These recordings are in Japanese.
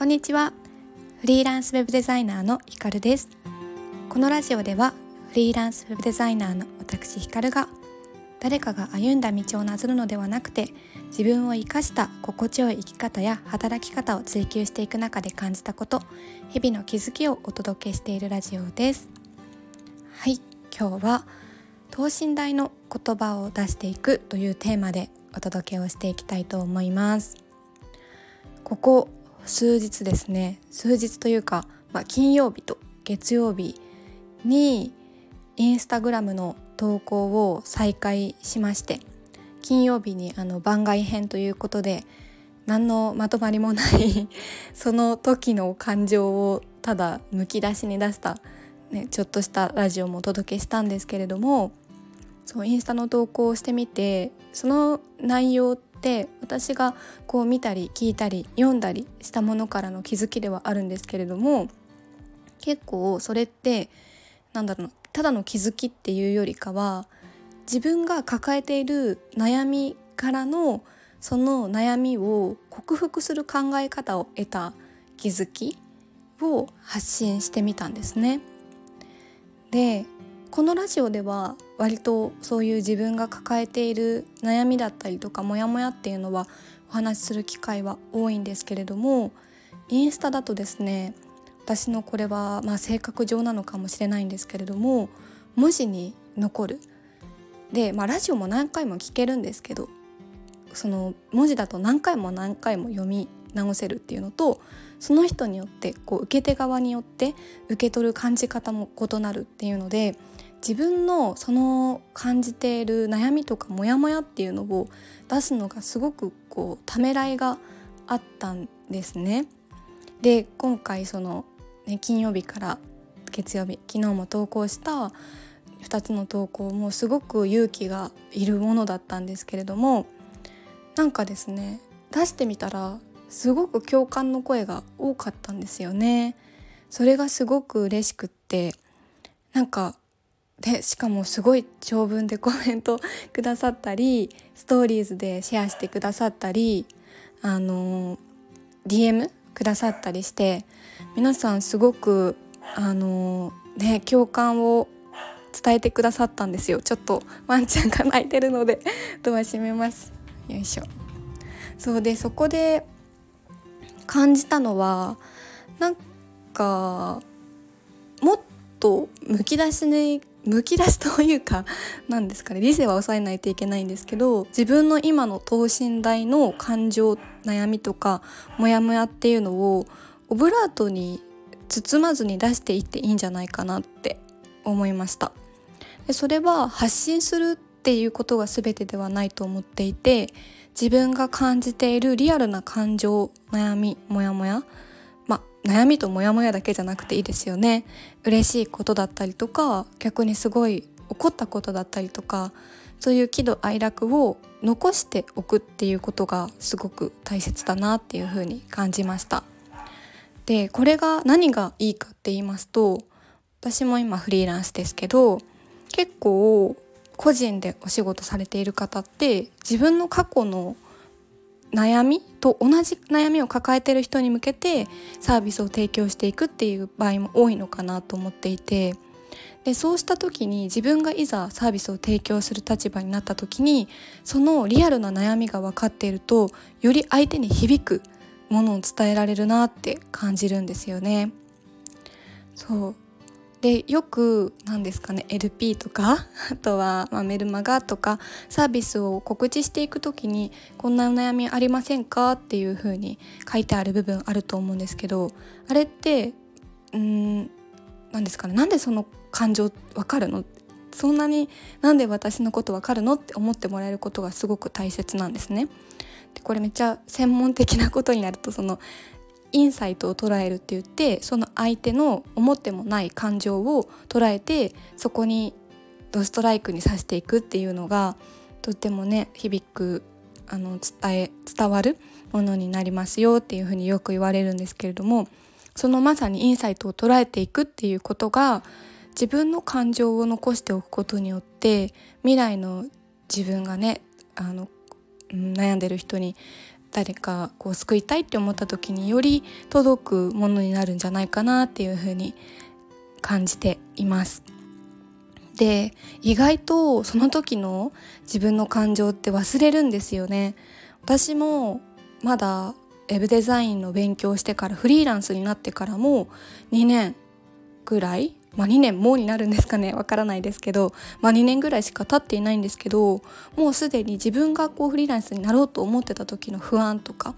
こんにちは。フリーランスウェブデザイナーのひかるです。このラジオではフリーランスウェブデザイナーの私ひかるが誰かが歩んだ道をなぞるのではなくて自分を生かした心地よい生き方や働き方を追求していく中で感じたこと日々の気づきをお届けしているラジオです。はい今日は等身大の言葉を出していくというテーマでお届けをしていきたいと思います。ここ数日ですね。数日というか、まあ、金曜日と月曜日にインスタグラムの投稿を再開しまして金曜日にあの番外編ということで何のまとまりもない その時の感情をただむき出しに出した、ね、ちょっとしたラジオもお届けしたんですけれどもそうインスタの投稿をしてみてその内容って私がこう見たり聞いたり読んだりしたものからの気づきではあるんですけれども結構それってなんだろうただの気づきっていうよりかは自分が抱えている悩みからのその悩みを克服する考え方を得た気づきを発信してみたんですね。でこのラジオでは割とそういう自分が抱えている悩みだったりとかモヤモヤっていうのはお話しする機会は多いんですけれどもインスタだとですね私のこれはまあ性格上なのかもしれないんですけれども文字に残る。で、まあ、ラジオも何回も聞けるんですけどその文字だと何回も何回も読み直せるっていうのとその人によってこう受け手側によって受け取る感じ方も異なるっていうので自分のその感じている悩みとかモヤモヤっていうのを出すのがすごくこうためらいがあったんですね。で今回その、ね、金曜日から月曜日昨日も投稿した2つの投稿もすごく勇気がいるものだったんですけれどもなんかですね出してみたらすごく共感の声が多かったんですよね。それがすごく嬉しくってなんかでしかもすごい長文でコメントくださったりストーリーズでシェアしてくださったりあの DM くださったりして皆さんすごくあのね共感を伝えてくださったんですよ。ちょっとワンちゃんが泣いてるのでドア閉めます。よいしょ。そうでそこで感じたのはなんかもっとむき出しにむき出しというか何ですかね理性は抑えないといけないんですけど自分の今の等身大の感情悩みとかモヤモヤっていうのをオブラートに包まずに出していっていいんじゃないかなって思いました。でそれは発信するっていうことが全てではないと思っていて自分が感じているリアルな感情悩みモヤモヤま悩みとモヤモヤだけじゃなくていいですよね。嬉しいことだったりとか逆にすごい怒ったことだったりとかそういう喜怒哀楽を残しておくっていうことがすごく大切だなっていうふうに感じました。でこれが何がいいかって言いますと私も今フリーランスですけど結構個人でお仕事されている方って自分の過去の悩みと同じ悩みを抱えてる人に向けてサービスを提供していくっていう場合も多いのかなと思っていてでそうした時に自分がいざサービスを提供する立場になった時にそのリアルな悩みが分かっているとより相手に響くものを伝えられるなって感じるんですよね。そうでよく何ですかね LP とか あとは、まあ、メルマガとかサービスを告知していく時に「こんなお悩みありませんか?」っていう風に書いてある部分あると思うんですけどあれってうん何ですかねなんでその感情わかるの？そんなになんで私のことわかるのって思ってもらえることがすごく大切なんですね。でこれめっちゃ専門的なことになるとそのインサイトを捉えるって言ってその相手の思ってもない感情を捉えてそこにドストライクにさしていくっていうのがとってもね響くあの伝え伝わるものになりますよっていうふうによく言われるんですけれどもそのまさにインサイトを捉えていくっていうことが自分の感情を残しておくことによって未来の自分がねあの悩んでる人に誰かこう救いたいって思った時により届くものになるんじゃないかなっていうふうに感じています。で意外とその時の自分の感情って忘れるんですよね。私もまだウェブデザインの勉強してからフリーランスになってからも2年ぐらいまあ2年もうになるんですかね わからないですけど、まあ、2年ぐらいしか経っていないんですけどもうすでに自分がこうフリーランスになろうと思ってた時の不安とか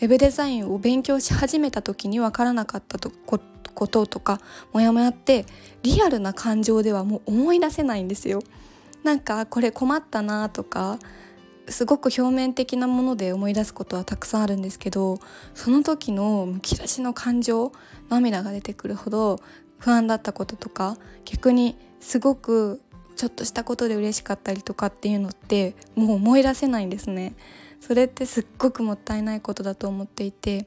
ウェブデザインを勉強し始めた時に分からなかったとこととかモヤモヤってリアルな感情ではもう思い出せないんですよ。なんかこれ困ったなとかすごく表面的なもので思い出すことはたくさんあるんですけどその時のむき出しの感情涙が出てくるほど不安だったこととか逆にすごくちょっとしたことで嬉しかったりとかっていうのってもう思い出せないんですね。それってすっごくもったいないことだと思っていて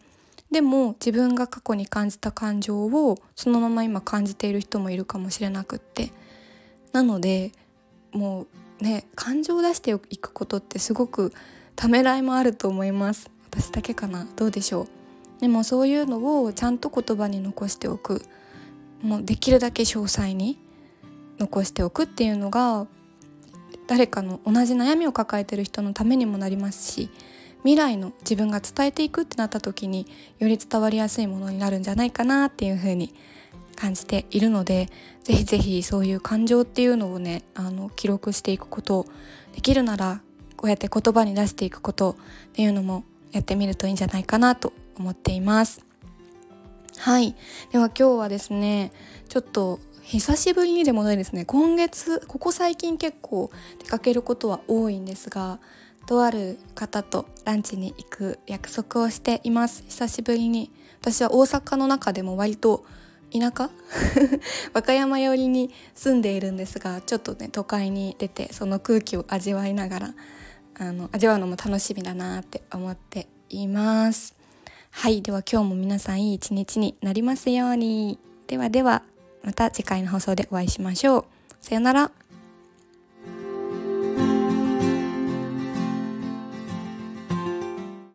でも自分が過去に感じた感情をそのまま今感じている人もいるかもしれなくって。なのでもうね感情を出していくことってすごくためらいもあると思います。私だけかな？どうでしょう？でもそういうのをちゃんと言葉に残しておく。もうできるだけ詳細に残しておくっていうのが誰かの同じ悩みを抱えてる人のためにもなりますし未来の自分が伝えていくってなった時により伝わりやすいものになるんじゃないかなっていうふうに感じているのでぜひぜひそういう感情っていうのをねあの記録していくことできるならこうやって言葉に出していくことっていうのもやってみるといいんじゃないかなと思っています。はい。では今日はですねちょっと久しぶりにでもないですね。今月ここ最近結構出かけることは多いんですがとある方とランチに行く約束をしています。久しぶりに。私は大阪の中でも割と田舎？和歌山寄りに住んでいるんですがちょっとね都会に出てその空気を味わいながらあの味わうのも楽しみだなって思っています。はいでは今日も皆さんいい一日になりますように。ではではまた次回の放送でお会いしましょう。さよなら。